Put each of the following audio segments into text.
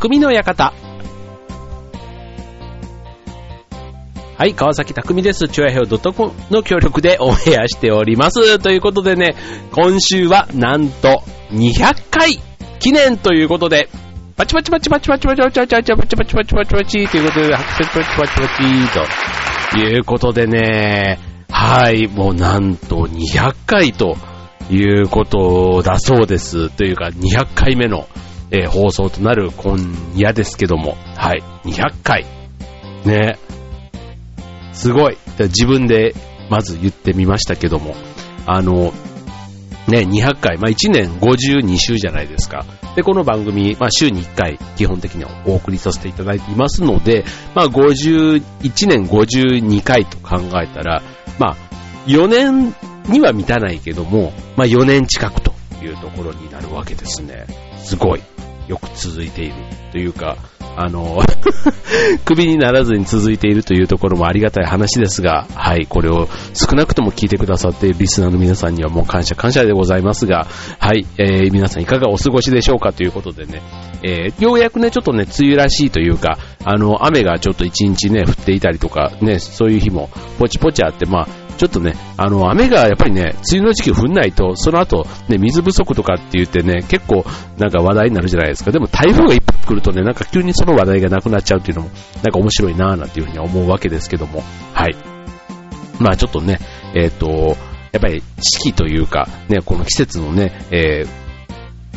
匠の館。はい、川崎匠です。チョアヘオ .com の協力でオンエアしております。ということでね、今週はなんと200回記念ということで、パチパチパチパチパチパチパチパチパチパチパチパチパチパチということで、拍手パチパチパチパチということでね、はい、もうなんと200回ということだそうです。というか200回目の、えー放送となる今夜ですけども、はい、200回。ね、すごい。自分でまず言ってみましたけども、あの、ね、200回、まあ1年52週じゃないですか。で、この番組、まあ週に1回基本的にはお送りさせていただいていますので、まあ51年52回と考えたら、まあ4年には満たないけども、まあ4年近くというところになるわけですね。すごい。よく続いているというか、あの、クビにならずに続いているというところもありがたい話ですが、はい、これを少なくとも聞いてくださっているリスナーの皆さんにはもう感謝感謝でございますが、はい、えー、皆さんいかがお過ごしでしょうかということでね、えー、ようやくね、ちょっとね、梅雨らしいというか、あの、雨がちょっと一日ね、降っていたりとか、ね、そういう日もポチポチあって、まあ、ちょっとね、あの、雨がやっぱりね、梅雨の時期降んないと、その後、ね、水不足とかって言ってね、結構なんか話題になるじゃないですか。でも台風が一発来るとね、なんか急にその話題がなくなっちゃうっていうのも、なんか面白いなぁなんていうふうに思うわけですけども、はい。まあちょっとね、えっ、と、やっぱり四季というか、ね、この季節のね、えー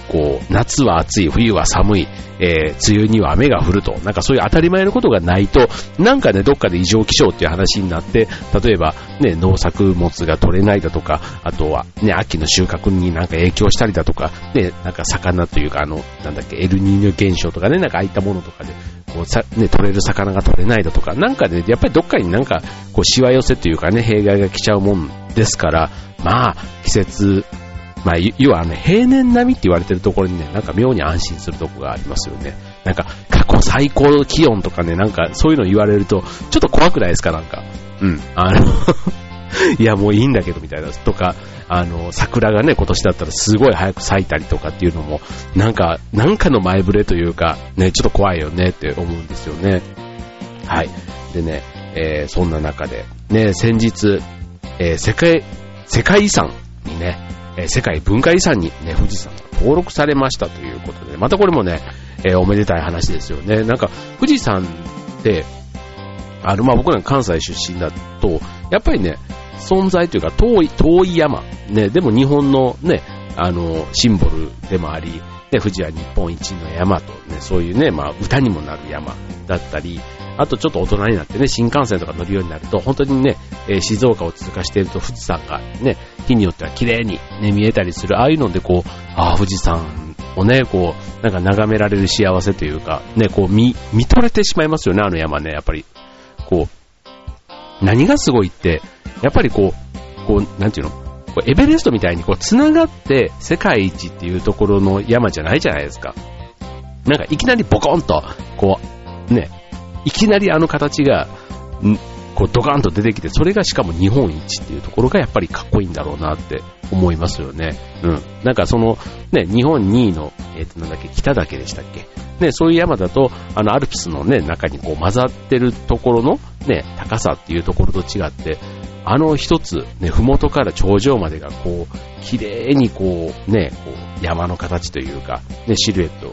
こう、夏は暑い、冬は寒い、えー、梅雨には雨が降ると、なんかそういう当たり前のことがないと、なんかね、どっかで異常気象っていう話になって、例えばね、農作物が取れないだとか、あとはね、秋の収穫になんか影響したりだとか、ね、なんか魚というか、あの、なんだっけ、エルニーニョ現象とかね、なんかああいったものとかで、こうさ、ね、取れる魚が取れないだとか、なんかね、やっぱりどっかになんか、こう、しわ寄せというかね、弊害が来ちゃうもんですから、まあ、季節、まあ、要はね、平年並みって言われてるところにね、なんか妙に安心するとこがありますよね。なんか、過去最高気温とかね、なんかそういうの言われると、ちょっと怖くないですか、なんか。うん。あの、いや、もういいんだけど、みたいな。とか、あの、桜がね、今年だったらすごい早く咲いたりとかっていうのも、なんか、なんかの前触れというか、ね、ちょっと怖いよねって思うんですよね。はい。でね、えーそんな中で、ね、先日、えー世界、世界遺産にね、え世界文化遺産にね、富士山が登録されましたということで、またこれもね、えおめでたい話ですよね。なんか、富士山って、あの、まあ、僕ら関西出身だと、やっぱりね、存在というか遠い、遠い山。ね、でも日本のね、あの、シンボルでもあり、ね、富士は日本一の山とね、そういうね、まあ、歌にもなる山だったり、あとちょっと大人になってね、新幹線とか乗るようになると、本当にね、えー静岡を通過していると富士山がね、日によっては綺麗にね、見えたりする、ああいうのでこう、ああ、富士山をね、こう、なんか眺められる幸せというか、ね、こう、見、見とれてしまいますよね、あの山ね、やっぱり。こう、何がすごいって、やっぱりこう、こう、なんていうの？こうエベレストみたいにこう、繋がって世界一っていうところの山じゃないじゃないですか。なんかいきなりボコンと、こう、ね、いきなりあの形が、んこうドカンと出てきて、それがしかも日本一っていうところがやっぱりかっこいいんだろうなって思いますよね。うん。なんかその、ね、日本2位の、えっ、となんだっけ、北岳でしたっけ？ね、そういう山だと、あの、アルプスのね、中にこう混ざってるところの、ね、高さっていうところと違って、あの一つ、ね、ふもとから頂上までがこう、綺麗にこう、ね、こう、山の形というか、ね、シルエット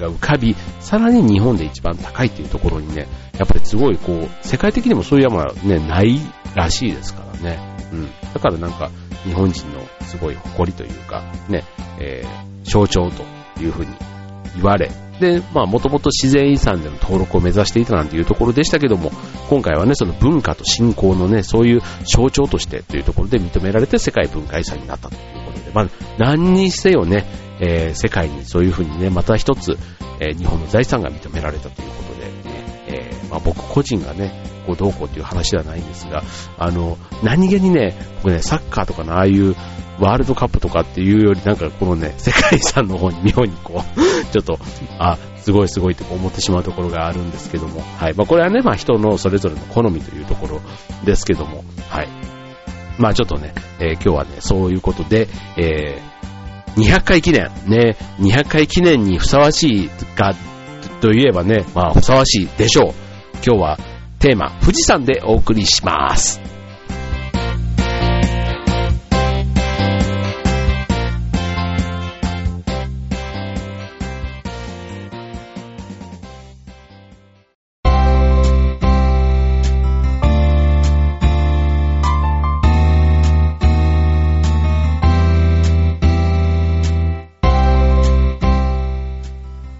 が浮かび、さらに日本で一番高いっていうところにね、やっぱりすごいこう、世界的にもそういう山はね、ないらしいですからね。うん。だからなんか、日本人のすごい誇りというか、ね、えー、象徴というふうに言われ、で、まあ、もともと自然遺産での登録を目指していたなんていうところでしたけども、今回はね、その文化と信仰のね、そういう象徴としてというところで認められて世界文化遺産になったということで、まあ、何にせよね、えー世界にそういうふうにね、また一つ、えー日本の財産が認められたということで、ね、えーまあ、僕個人がね、こうどうこうっていう話ではないんですが、あの、何気にね、僕ね、サッカーとかのああいうワールドカップとかっていうより、なんかこのね、世界遺産の方に妙にこう、ちょっと、あ、すごいすごいって思ってしまうところがあるんですけども、はい。まあこれはね、まあ人のそれぞれの好みというところですけども、はい。まあちょっとね、えー今日はね、そういうことで、えー200回記念、ね、200回記念にふさわしいか、といえばね、まあ、ふさわしいでしょう。今日はテーマ、富士山でお送りします。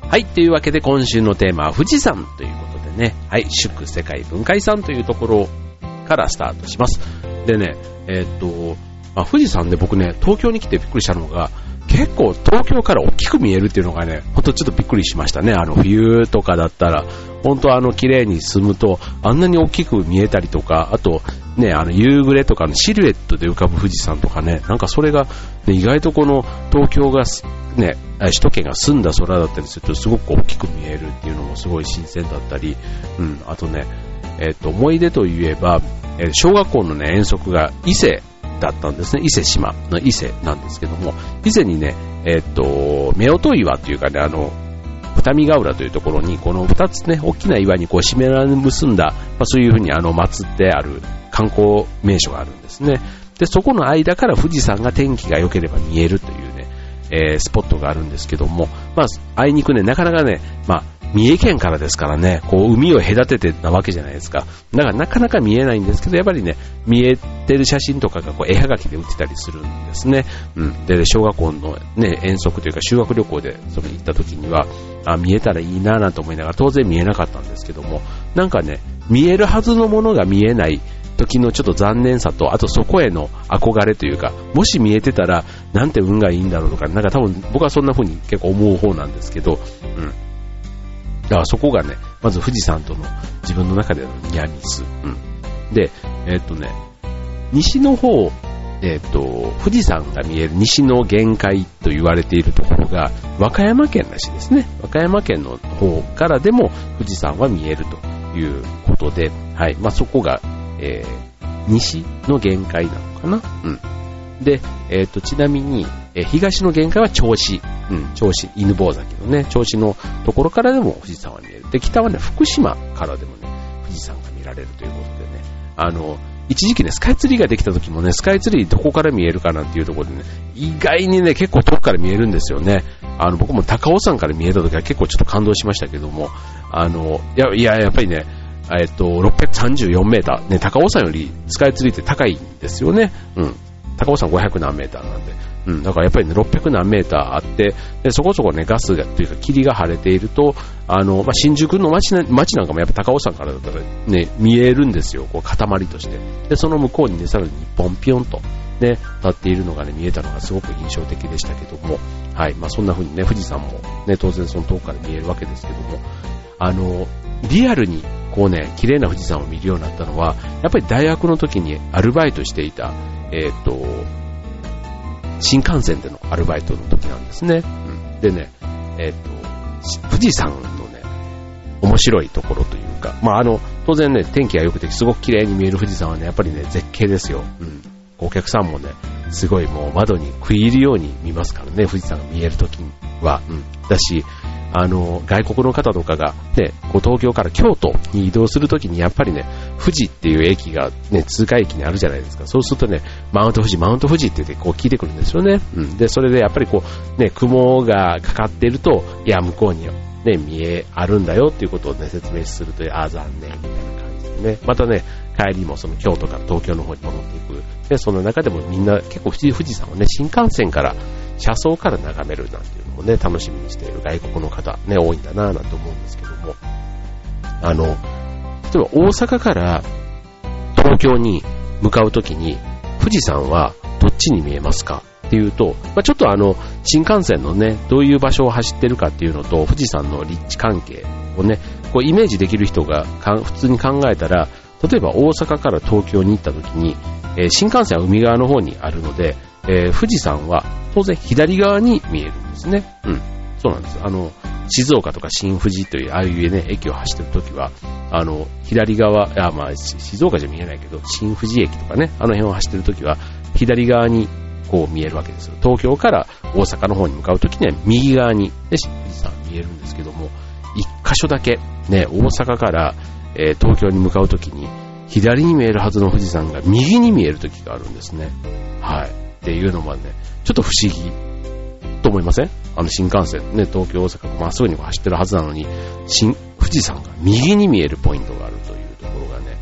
はい。というわけで今週のテーマは富士山ということでね、はい。祝世界文化遺産というところからスタートします。でね、えー、っと、まあ、富士山で僕ね、東京に来てびっくりしたのが、結構東京から大きく見えるっていうのがね、ほんとちょっとびっくりしましたね。あの冬とかだったら、本当あの綺麗に進むと、あんなに大きく見えたりとか、あとね、あの夕暮れとかのシルエットで浮かぶ富士山とかね、なんかそれが、ね、意外とこの東京がね、首都圏が澄んだ空だったりするとすごく大きく見えるっていうのもすごい新鮮だったり、うん、あとね、えっ、ー、と、思い出といえば、えー、小学校のね、遠足が伊勢だったんですね。伊勢島の伊勢なんですけども、伊勢にね、えっ、ー、と、夫婦岩っていうかね、あの、二見ヶ浦というところに、この二つね、大きな岩にこう、締められ結んだ、まあ、そういうふうにあの、祀ってある観光名所があるんですね。で、そこの間から富士山が天気が良ければ見えるというねえー、スポットがあるんですけども、まあ、あいにくね、なかなかね、まあ、三重県からですからね、こう、海を隔ててなわけじゃないですか。だからなかなか見えないんですけど、やっぱりね、見えてる写真とかがこう、絵はがきで売ってたりするんですね。うん。で、小学校のね、遠足というか修学旅行でそれ行った時には、あ、見えたらいいなぁなんて思いながら、当然見えなかったんですけども、なんかね、見えるはずのものが見えない、時のちょっと残念さと、あとそこへの憧れというか、もし見えてたら、なんて運がいいんだろうとか、なんか多分僕はそんな風に結構思う方なんですけど、うん。だからそこがね、まず富士山との自分の中でのニアミス。うん。で、えー、っとね、西の方、えっ、と、富士山が見える西の限界と言われているところが、和歌山県らしいですね。和歌山県の方からでも富士山は見えるということで、はい。まあ、そこがえー、西の限界なのかな？うん。で、えっ、ー、と、ちなみに、えー、東の限界は銚子。うん、銚子、犬坊崎のね、銚子のところからでも富士山は見える。で、北はね、福島からでもね、富士山が見られるということでね、あの、一時期ね、スカイツリーができた時もね、スカイツリーどこから見えるかなっていうところでね、意外にね、結構遠くから見えるんですよね。あの、僕も高尾山から見えた時は結構ちょっと感動しましたけども、あの、いや、いや、やっぱりね、えっと、634メーター。ね、高尾山よりスカイツリーって高いんですよね。うん。高尾山500何メーターなんで。うん。だからやっぱりね、600何メーターあって、で、そこそこね、ガスが、というか霧が晴れていると、あの、まあ、新宿の街な、街なんかもやっぱ高尾山からだったらね、見えるんですよ。こう、塊として。で、その向こうにね、さらにポンピョンと、ね、立っているのがね、見えたのがすごく印象的でしたけども、はい。まあ、そんな風にね、富士山もね、当然その遠くから見えるわけですけども、あの、リアルにこうね、綺麗な富士山を見るようになったのは、やっぱり大学の時にアルバイトしていた、えっ、ー、と、新幹線でのアルバイトの時なんですね。うん、でね、えっ、ー、と、富士山のね、面白いところというか、まあ、あの、当然ね、天気が良くてすごく綺麗に見える富士山はね、やっぱりね、絶景ですよ。うん。お客さんもね、すごいもう窓に食い入るように見ますからね、富士山が見える時は。うん。だし、あの、外国の方とかが、ね、こう東京から京都に移動するときに、やっぱりね、富士っていう駅がね、通過駅にあるじゃないですか。そうするとね、マウント富士、マウント富士って言ってこう聞いてくるんですよね。うん。で、それでやっぱりこう、ね、雲がかかっていると、いや、向こうにね、見えあるんだよっていうことをね、説明すると、ああ、残念、みたいな感じでね。またね、帰りもその京都から東京の方に戻っていく。で、その中でもみんな結構富士山をね、新幹線から車窓から眺めるなんていうのもね、楽しみにしている外国の方、ね、多いんだなぁなんて思うんですけども、あの、例えば大阪から東京に向かうときに、富士山はどっちに見えますか？っていうと、まあ、ちょっとあの、新幹線のね、どういう場所を走ってるかっていうのと、富士山の立地関係をね、こうイメージできる人が普通に考えたら、例えば大阪から東京に行った時に、えー、新幹線は海側の方にあるので、えー、富士山は当然左側に見えるんですね。うん。そうなんです。あの、静岡とか新富士という、ああいうね、駅を走ってるときは、あの、左側、あ、まあ、静岡じゃ見えないけど、新富士駅とかね、あの辺を走ってるときは、左側にこう見えるわけですよ。東京から大阪の方に向かうときには右側に、ね、富士山見えるんですけども、一箇所だけ、ね、大阪から、えー、東京に向かうときに、左に見えるはずの富士山が右に見えるときがあるんですね。はい。っていうのもね、ちょっと不思議と思いません？あの新幹線ね、東京、大阪まっすぐに走ってるはずなのに、新、富士山が右に見えるポイントがあるというところがね、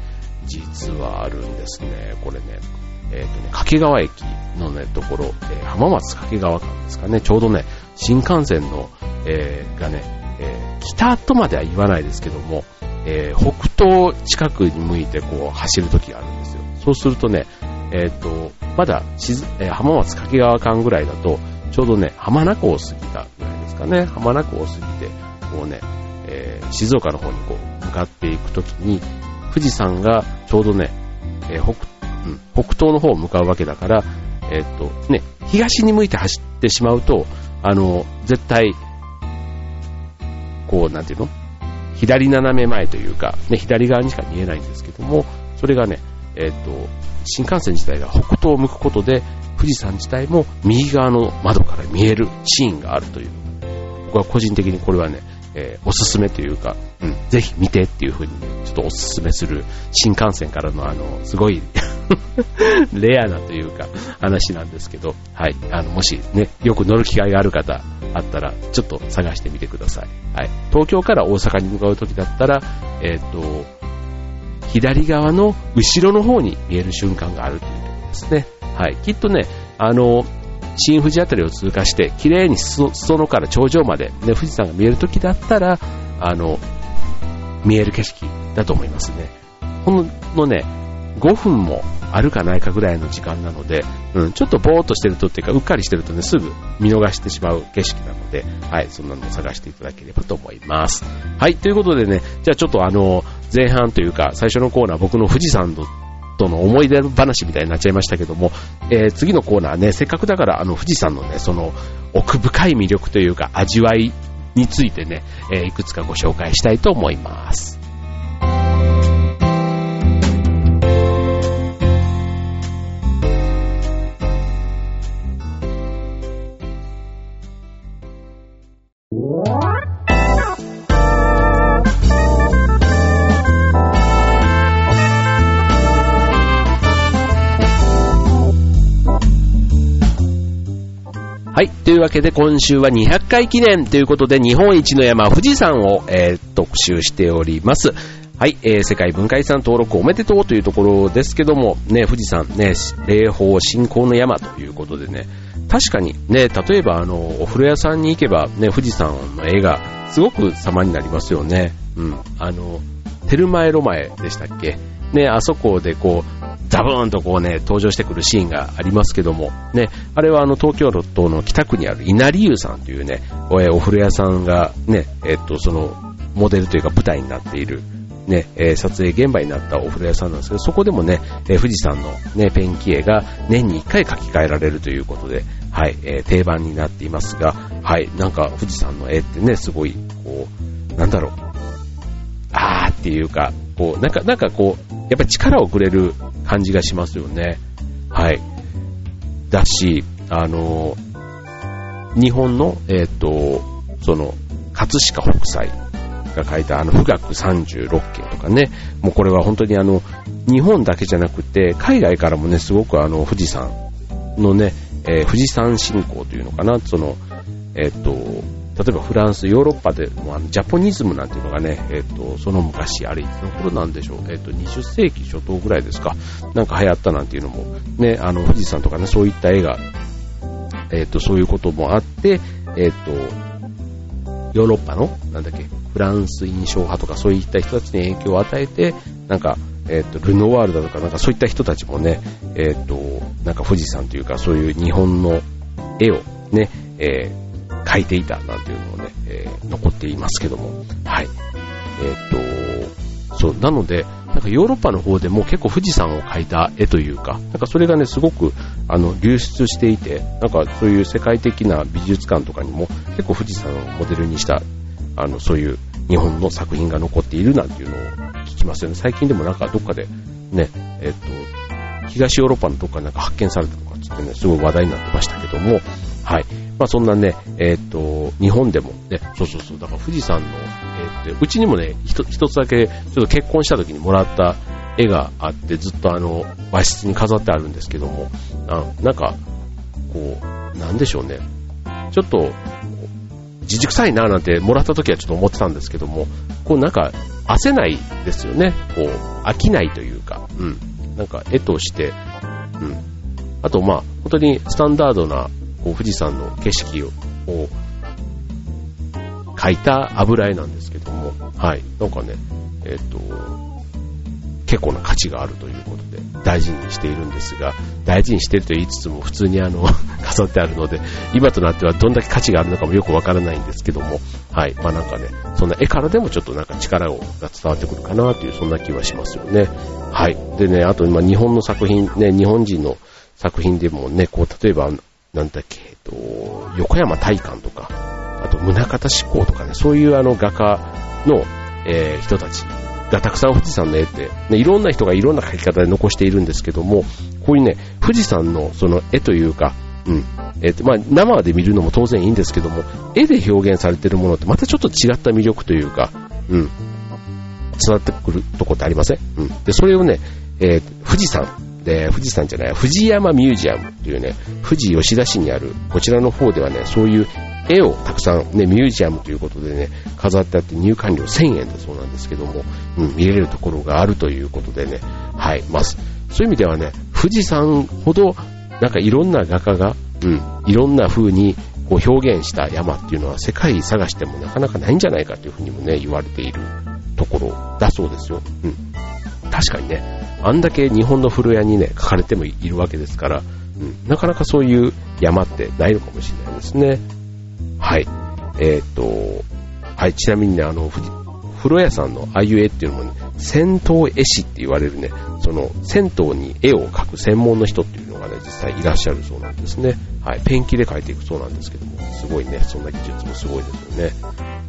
実はあるんですね。これね、えっ、ー、とね、掛川駅のね、ところ、えー、浜松掛川間ですかね、ちょうどね、新幹線の、えー、がね、え北とまでは言わないですけども、え北東近くに向いてこう走る時があるんですよ。そうするとね、えっ、と、まだえ浜松掛川間ぐらいだと、ちょうどね、浜名湖を過ぎたぐらいですかね、浜名湖を過ぎて、こうね、え静岡の方にこう向かっていくときに、富士山がちょうどね、え北うん、北東の方を向かうわけだから、えっと、ね、東に向いて走ってしまうと、あの、絶対、こう、なんていうの？左斜め前というか、ね、左側にしか見えないんですけども、それがね、えっと、新幹線自体が北東を向くことで、富士山自体も右側の窓から見えるシーンがあるという。僕は個人的にこれはね、えー、おすすめというか、うん、ぜひ見てっていう風に、ねちょっとおすすめする新幹線からのあの、すごい レアなというか、話なんですけど、はい、あの、もしね、よく乗る機会がある方、あったら、ちょっと探してみてください。はい。東京から大阪に向かう時だったら、えっ、ー、と、左側の後ろの方に見える瞬間があるというところですね。はい。きっとね、あの、新富士あたりを通過して、綺麗に裾野から頂上まで、ね、富士山が見える時だったら、あの、見える景色だと思いますね。ほんのね、5分もあるかないかぐらいの時間なので、うん、ちょっとぼーっとしてるとっていうか、うっかりしてるとね、すぐ見逃してしまう景色なので、はい、そんなのを探していただければと思います。はい、ということでね、じゃあちょっとあの、前半というか、最初のコーナー、僕の富士山との思い出話みたいになっちゃいましたけども、えー、次のコーナーね、せっかくだからあの富士山のね、その奥深い魅力というか味わいについてね、えー、いくつかご紹介したいと思います。はい。というわけで今週は200回記念ということで日本一の山富士山を、えー、特集しております。はい、えー、世界文化遺産登録おめでとうというところですけども、ね、富士山ね、霊峰信仰の山ということでね、確かにね、例えばあの、お風呂屋さんに行けばね、富士山の絵がすごく様になりますよね。うん。あの、テルマエロマエでしたっけ？ね、あそこでこう、ザブーンとこうね、登場してくるシーンがありますけども、ね、あれはあの東京都の北区にある稲荷湯さんというね、お風呂屋さんがね、えっと、その、モデルというか舞台になっている、ね、え、撮影現場になったお風呂屋さんなんですけど、そこでもね、え、富士山のね、ペンキ絵が年に1回書き換えられるということで、はい、え、定番になっていますが、はい、なんか富士山の絵ってね、すごい、こう、なんだろう、あーっていうか、こう、なんか、なんかこう、やっぱり力をくれる感じがしますよね。はい。だし、あの、日本の、えっ、ー、と、その、葛飾北斎が書いたあの、富岳36件とかね、もうこれは本当にあの、日本だけじゃなくて、海外からもね、すごくあの、富士山のね、えー、富士山信仰というのかな、その、えっ、ー、と、例えばフランス、ヨーロッパでもあジャポニズムなんていうのがね、えっ、ー、と、その昔、あれいつの頃なんでしょう、えっ、ー、と、20世紀初頭ぐらいですか、なんか流行ったなんていうのも、ね、あの、富士山とかね、そういった絵が、えっ、ー、と、そういうこともあって、えっ、と、ヨーロッパの、なんだっけ、フランス印象派とかそういった人たちに影響を与えて、なんか、えっ、と、ルノワールだとか、なんかそういった人たちもね、えっ、と、なんか富士山というか、そういう日本の絵をね、えー、書いていたなんていうのをね、えー、残っていますけども。はい。えー、っと、そう、なので、なんかヨーロッパの方でも結構富士山を描いた絵というか、なんかそれがね、すごく、あの、流出していて、なんかそういう世界的な美術館とかにも結構富士山をモデルにした、あの、そういう日本の作品が残っているなんていうのを聞きますよね。最近でもなんかどっかで、ね、えっと、東ヨーロッパのどっかなんか発見されたとかつってね、すごい話題になってましたけども、はい。まあそんなね、えっ、ー、と、日本でもね、そうそうそう、だから富士山のー、って、うちにもね、一つだけ、ちょっと結婚した時にもらった絵があって、ずっとあの、和室に飾ってあるんですけども、あなんか、こう、なんでしょうね。ちょっと、自軸臭いななんてもらった時はちょっと思ってたんですけども、こうなんか、焦ないですよね。こう、飽きないというか、うん。なんか絵として、うん。あとまあ、本当にスタンダードな、こう、富士山の景色を、描いた油絵なんですけども、はい。なんかね、えっ、と、結構な価値があるということで大事にしているんですが、大事にしていると言いつつも普通にあの 飾ってあるので、今となってはどんだけ価値があるのかもよくわからないんですけども、はい。まあなんかね、そんな絵からでもちょっとなんか力が伝わってくるかなという、そんな気はしますよね。はい。でね、あと今日本の作品、ね、日本人の作品でもね、こう、例えば、なんだっけ、えっと、横山大観とか、あと、宗像志向とかね、そういうあの画家の、えー、人たちがたくさん富士山の絵って、ね、いろんな人がいろんな描き方で残しているんですけども、こういうね、富士山のその絵というか、うん。えっ、と、まあ、生で見るのも当然いいんですけども、絵で表現されているものってまたちょっと違った魅力というか、うん。伝わってくるとこってありません？うん。で、それをね、えー、富士山で、富士山じゃない、富士山ミュージアムっていうね、富士吉田市にある、こちらの方ではね、そういう絵をたくさんね、ミュージアムということでね、飾ってあって入館料1000円だそうなんですけども、うん、見れるところがあるということでね、はい、ます。そういう意味ではね、富士山ほど、なんかいろんな画家が、うん、いろんな風にこう表現した山っていうのは世界探してもなかなかないんじゃないかというふうにもね、言われているところだそうですよ。うん。確かにね、あんだけ日本の古屋にね、書かれてもいるわけですから、うん、なかなかそういう山ってないのかもしれないですね。はい。えっ、と、はい、ちなみにね、あの、風呂屋さんのああいう絵っていうのもね、銭湯絵師って言われるね、その、銭湯に絵を描く専門の人っていうのがね、実際いらっしゃるそうなんですね。はい、ペンキで描いていくそうなんですけども、すごいね、そんな技術もすごいですよね。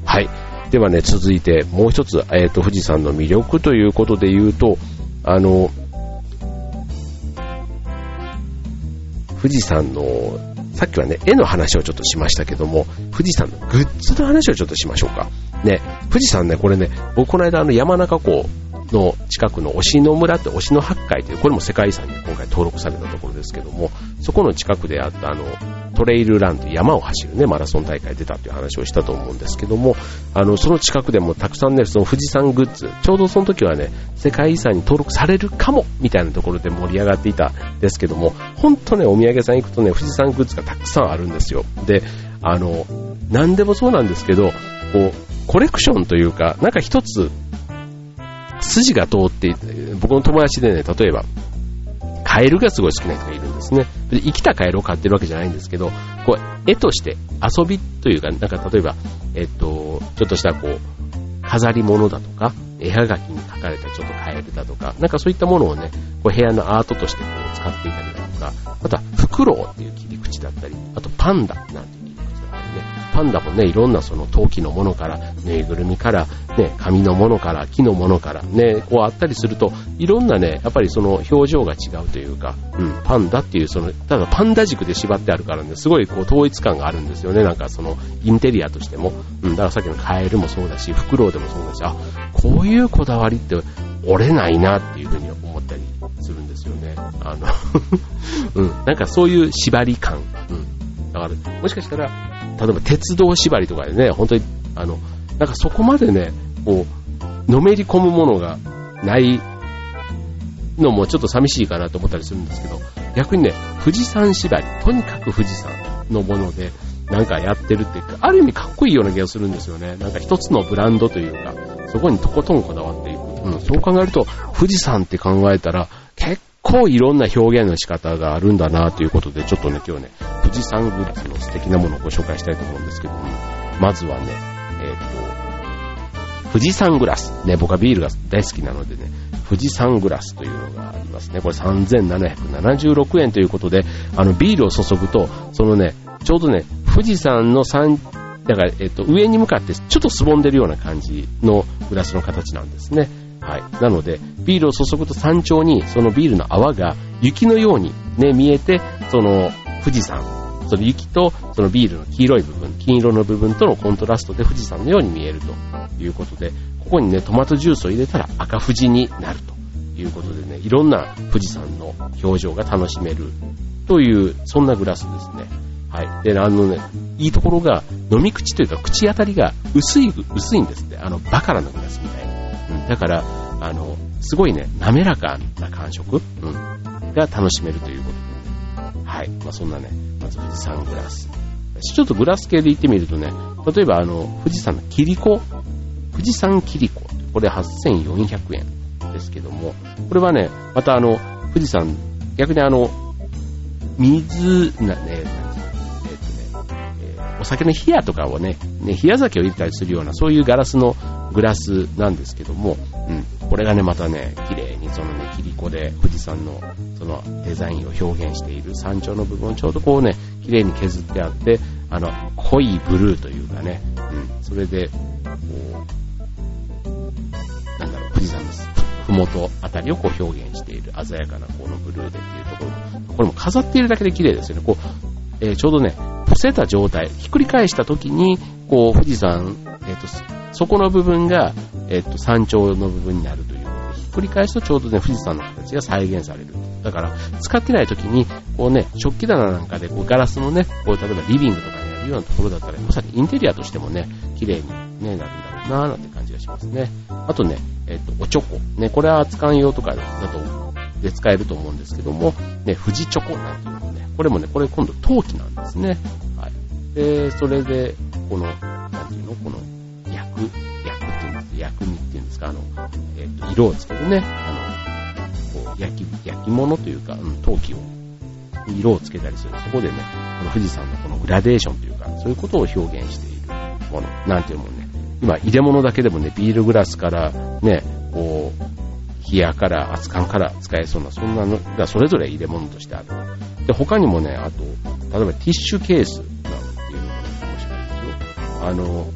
はい。ではね、続いてもう一つ、えっ、ー、と、富士山の魅力ということで言うと、あの、富士山の、さっきはね、絵の話をちょっとしましたけども、富士山のグッズの話をちょっとしましょうか。ね、富士山ね、これね、僕この間あの山中湖の近くの忍野村って忍野八海という、これも世界遺産に今回登録されたところですけども、そこの近くであったあの、トレイルランという山を走るね、マラソン大会出たっていう話をしたと思うんですけども、あの、その近くでもたくさんね、その富士山グッズ、ちょうどその時はね、世界遺産に登録されるかも、みたいなところで盛り上がっていたんですけども、本当ね、お土産屋さん行くとね、富士山グッズがたくさんあるんですよ。で、あの、何でもそうなんですけど、こう、コレクションというか、なんか一つ筋が通って僕の友達でね、例えば、カエルがすごい好きな人がいるんですね。生きたカエルを飼ってるわけじゃないんですけど、こう、絵として遊びというか、なんか例えば、えっと、ちょっとしたこう、飾り物だとか、絵はがきに描かれたちょっとカエルだとか、なんかそういったものをね、こう部屋のアートとしてこう使っていたりだとか、あとはフクロウっていう切り口だったり、あとパンダなんていうパンダもね、いろんなその陶器のものから、ぬいぐるみから、ね、紙のものから、木のものから、ね、こうあったりすると、いろんなね、やっぱりその表情が違うというか、うん、パンダっていうその、ただパンダ軸で縛ってあるからね、すごいこう統一感があるんですよね、なんかその、インテリアとしても。うん、だからさっきのカエルもそうだし、フクロウでもそうだし、あ、こういうこだわりって折れないなっていうふうに思ったりするんですよね。あの うん、なんかそういう縛り感。うん。だから、もしかしたら、例えば鉄道縛りとかでね、本当に、あの、なんかそこまでね、こう、のめり込むものがないのもちょっと寂しいかなと思ったりするんですけど、逆にね、富士山縛り、とにかく富士山のもので、なんかやってるっていうか、ある意味かっこいいような気がするんですよね。なんか一つのブランドというか、そこにとことんこだわっていく。うん、そう考えると、富士山って考えたら、結構いろんな表現の仕方があるんだなということで、ちょっとね、今日ね、富士山グッズの素敵なものをご紹介したいと思うんですけども、まずはね、えっ、と、富士山グラス。ね、僕はビールが大好きなのでね、富士山グラスというのがありますね。これ3776円ということで、あの、ビールを注ぐと、そのね、ちょうどね、富士山の山、だから、えっ、と、上に向かってちょっとすぼんでるような感じのグラスの形なんですね。はい。なので、ビールを注ぐと山頂にそのビールの泡が雪のようにね、見えて、その富士山、その雪とそのビールの黄色い部分、金色の部分とのコントラストで富士山のように見えるということで、ここにね、トマトジュースを入れたら赤富士になるということでね、いろんな富士山の表情が楽しめるという、そんなグラスですね。はい。で、あのね、いいところが、飲み口というか口当たりが薄い、薄いんですって。あの、バカラのグラスみたいに。うん。だから、あの、すごいね、滑らかな感触、うん、が楽しめるということで、ね、はい。まあ、そんなね、まず富士山グラス。ちょっとグラス系で言ってみるとね、例えばあの、富士山のキリコ、富士山キリコ、これ8400円ですけども、これはね、またあの、富士山、逆にあの、水、な、ね、酒の冷やとかをね、ね、冷や酒を入れたりするような、そういうガラスのグラスなんですけども、うん、これがね、またね、綺麗にそのね、切り子で富士山のそのデザインを表現している山頂の部分をちょうどこうね、綺麗に削ってあって、あの、濃いブルーというかね、うん、それで、こう、なんだろう、富士山のふもとあたりをこう表現している鮮やかなこのブルーでっていうところ、これも飾っているだけで綺麗ですよね。こう、えー、ちょうどね、せた状態、ひっくり返した時に、こう、富士山、えっ、ー、と、そこの部分が、えっ、ー、と、山頂の部分になるということで、ひっくり返すとちょうどね、富士山の形が再現される。だから、使ってない時に、こうね、食器棚なんかで、こう、ガラスのね、こう、例えばリビングとかにあるようなところだったら、まさにインテリアとしてもね、綺麗に、ね、なるんだろうなーなんて感じがしますね。あとね、えっ、と、おチョコ。ね、これは扱う用とかだと、で使えると思うんですけども、ね、富士チョコなんていうのね、これもね、これ今度陶器なんですね。で、それで、この、なんていうのこの、焼く、焼くっていうんです、薬味っていうんですか、あの、えっ、ー、と、色をつけるね、あの、こう、焼き、焼き物というか、うん、陶器を、色をつけたりする。そこでね、この富士山のこのグラデーションというか、そういうことを表現しているもの、なんていうもんね。今、入れ物だけでもね、ビールグラスから、ね、こう、冷やから熱燗から使えそうな、そんなのがそれぞれ入れ物としてある。で、他にもね、あと、例えばティッシュケースあの、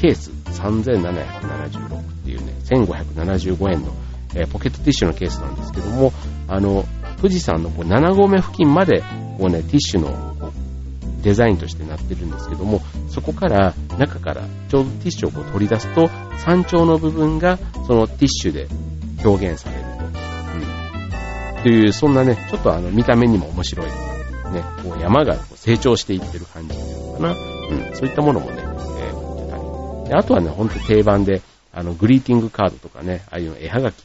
ケース3776っていうね、1575円の、えー、ポケットティッシュのケースなんですけども、あの、富士山のこう7合目付近まで、こうね、ティッシュのデザインとしてなってるんですけども、そこから中からちょうどティッシュをこう取り出すと、山頂の部分がそのティッシュで表現されると。うん。という、そんなね、ちょっとあの見た目にも面白い、ね、こう山が成長していってる感じっていうのかな。うん。そういったものもね、えー、持ってたり。であとはね、ほんと定番で、あの、グリーティングカードとかね、ああいう絵はがき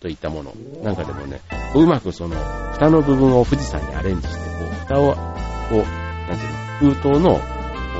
といったものなんかでもね、うまくその、蓋の部分を富士山にアレンジして、こう、蓋を、こう、なんていうの、封筒のこ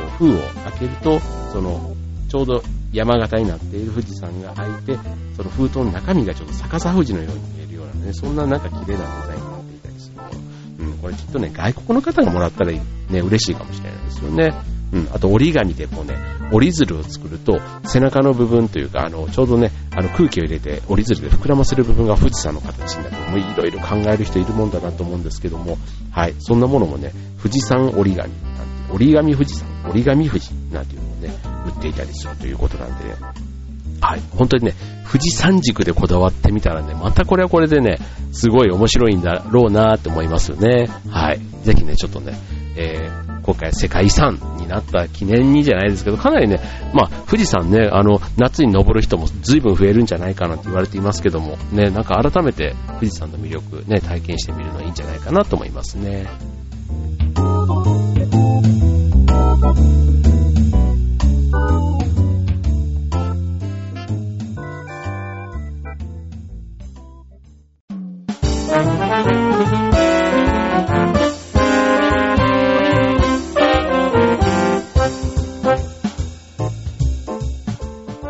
う封を開けると、その、ちょうど山形になっている富士山が開いて、その封筒の中身がちょっと逆さ富士のように見えるようなね、そんななんか綺麗なデザインになっていたりするもの。うん、これきっとね、外国の方がもらったらね、嬉しいかもしれないですよね。うん、あと折り紙でこうね、折り鶴を作ると、背中の部分というか、あの、ちょうどね、あの空気を入れて折り鶴で膨らませる部分が富士山の形になって、もいろいろ考える人いるもんだなと思うんですけども、はい、そんなものもね、富士山折り紙、折り紙富士山、折り紙富士なんていうのをね、売っていたりするということなんでね、はい、本当にね、富士山軸でこだわってみたらね、またこれはこれでね、すごい面白いんだろうなって思いますよね。はい。ぜひね、ちょっとね、えー、今回世界遺産になった記念にじゃないですけど、かなりね、まあ、富士山ね、あの、夏に登る人も随分増えるんじゃないかなって言われていますけども、ね、なんか改めて富士山の魅力ね、体験してみるのいいんじゃないかなと思いますね。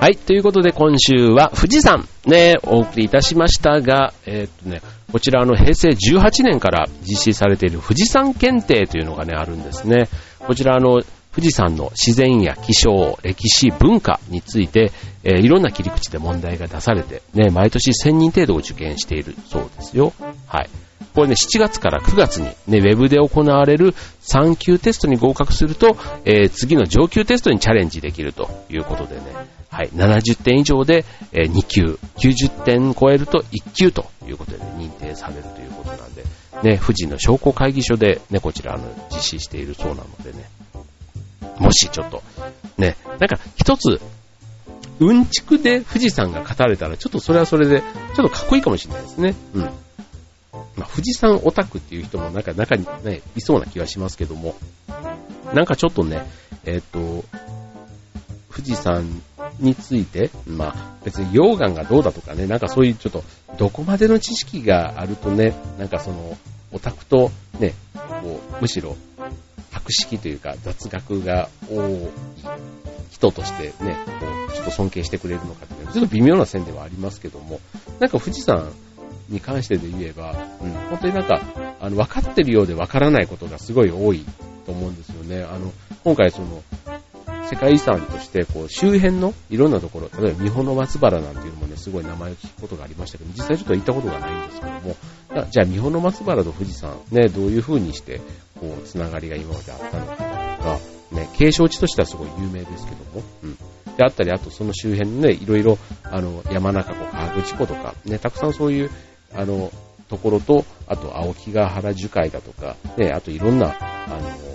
はい。ということで今週は富士山ね、お送りいたしましたが、えー、っとね、こちらの平成18年から実施されている富士山検定というのがね、あるんですね。こちらの富士山の自然や気象、歴史、文化について、えー、いろんな切り口で問題が出されて、ね、毎年1000人程度を受験しているそうですよ。はい。これね、7月から9月にね、ウェブで行われる3級テストに合格すると、えー、次の上級テストにチャレンジできるということでね、はい、70点以上で、2級、90点超えると1級ということで、認定されるということなんで、ね、富士の商工会議所でね、こちらの実施しているそうなのでね、もしちょっと、ね、なんか一つうんちくで富士山が語れたら、ちょっとそれはそれで、ちょっとかっこいいかもしれないですね。うん。まあ、富士山オタクっていう人もなんか中にね、いそうな気はしますけども、なんかちょっとね、えっ、と、富士山について、まあ別に溶岩がどうだとかね、なんかそういうちょっとどこまでの知識があるとね、なんかそのオタクとね、こうむしろ博識というか雑学が多い人としてね、こうちょっと尊敬してくれるのかっていうちょっと微妙な線ではありますけども、なんか富士山に関してで言えば、うん、本当になんか、あの、分かってるようで分からないことがすごい多いと思うんですよね。あの、今回その、世界遺産として、こう、周辺のいろんなところ、例えば、三保の松原なんていうのもね、すごい名前を聞くことがありましたけど、実際ちょっと行ったことがないんですけども、じゃあ、三保の松原と富士山、ね、どういう風にして、こう、つながりが今まであったのかとか、ね、景勝地としてはすごい有名ですけども、うん。であったり、あとその周辺のね、いろいろ、あの、山中湖、河口湖とか、ね、たくさんそういう、あの、ところと、あと、青木ヶ原樹海だとか、ね、あといろんな、あの、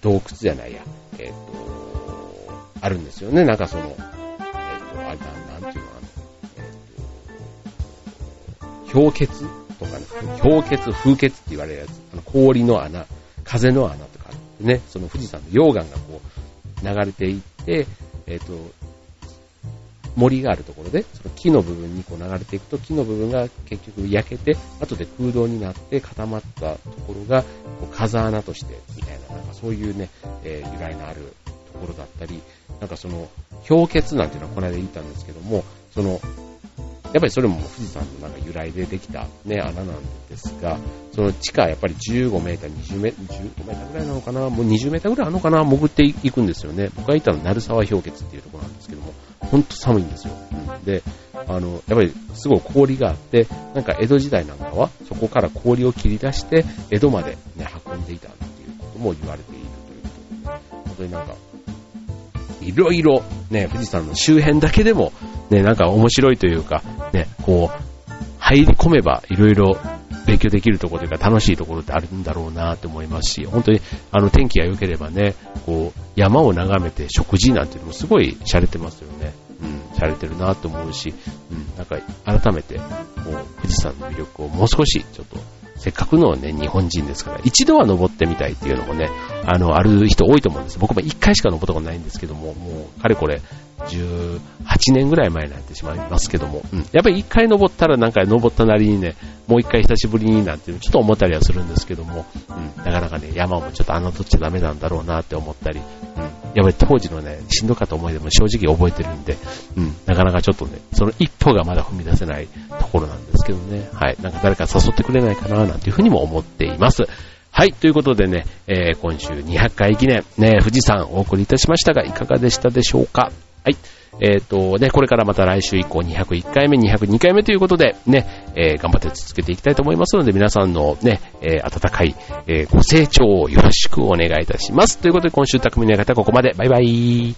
洞窟じゃないや、えっ、ー、と、あるんですよね。なんかその、えっ、ー、と、あれだ、なんていうの、あの、えっ、ー、と、氷結とかね、氷結、風結って言われるやつ、あの氷の穴、風の穴とかね、その富士山の溶岩がこう、流れていって、えっ、と、森があるところで、その木の部分にこう流れていくと、木の部分が結局焼けて、後で空洞になって固まったところが、こう風穴として、みたいな、なんかそういうね、えー、由来のあるところだったり、なんかその、氷結なんていうのはこの間言ったんですけども、その、やっぱりそれも富士山のなんか由来でできたね、穴なんですが、その地下やっぱり15メーター、20メーター、15メーターぐらいなのかな、もう20メーターぐらいあるのかな、潜っていくんですよね。僕が行ったのは鳴沢氷結っていうところなんですけども、ほんと寒いんですよ。うん、で、あの、やっぱりすごい氷があって、なんか江戸時代なんかは、そこから氷を切り出して、江戸までね、運んでいたっていうことも言われているということで、ね、本当になんか、いろいろね、富士山の周辺だけでも、ね、なんか面白いというか、ね、こう、入り込めばいろいろ勉強できるところというか楽しいところってあるんだろうなと思いますし、本当にあの天気が良ければね、こう山を眺めて食事なんていうのもすごい洒落てますよね。うん、洒落てるなと思うし、うん、なんか改めてこう富士山の魅力をもう少しちょっとせっかくのね、日本人ですから、一度は登ってみたいっていうのもね、あの、ある人多いと思うんです。僕も一回しか登ったことないんですけども、もう、かれこれ、18年ぐらい前になってしまいますけども、うん、やっぱり一回登ったらなんか登ったなりにね、もう一回久しぶりになんていうのちょっと思ったりはするんですけども、うん、なかなかね、山もちょっと侮っちゃダメなんだろうなって思ったり、うん、やっぱり当時のね、しんどかった思いでも正直覚えてるんで、うん、なかなかちょっとね、その一歩がまだ踏み出せないところなんですけどね、はい、なんか誰か誘ってくれないかななんていうふうにも思っています。はい、ということでね、えー、今週200回記念、ね、富士山お送りいたしましたが、いかがでしたでしょうか？はい。えっ、ー、とね、これからまた来週以降201回目、202回目ということで、ね、えー、頑張って続けていきたいと思いますので、皆さんのね、えー、温かい、えご成長をよろしくお願いいたします。ということで、今週匠の方ここまで。バイバイ。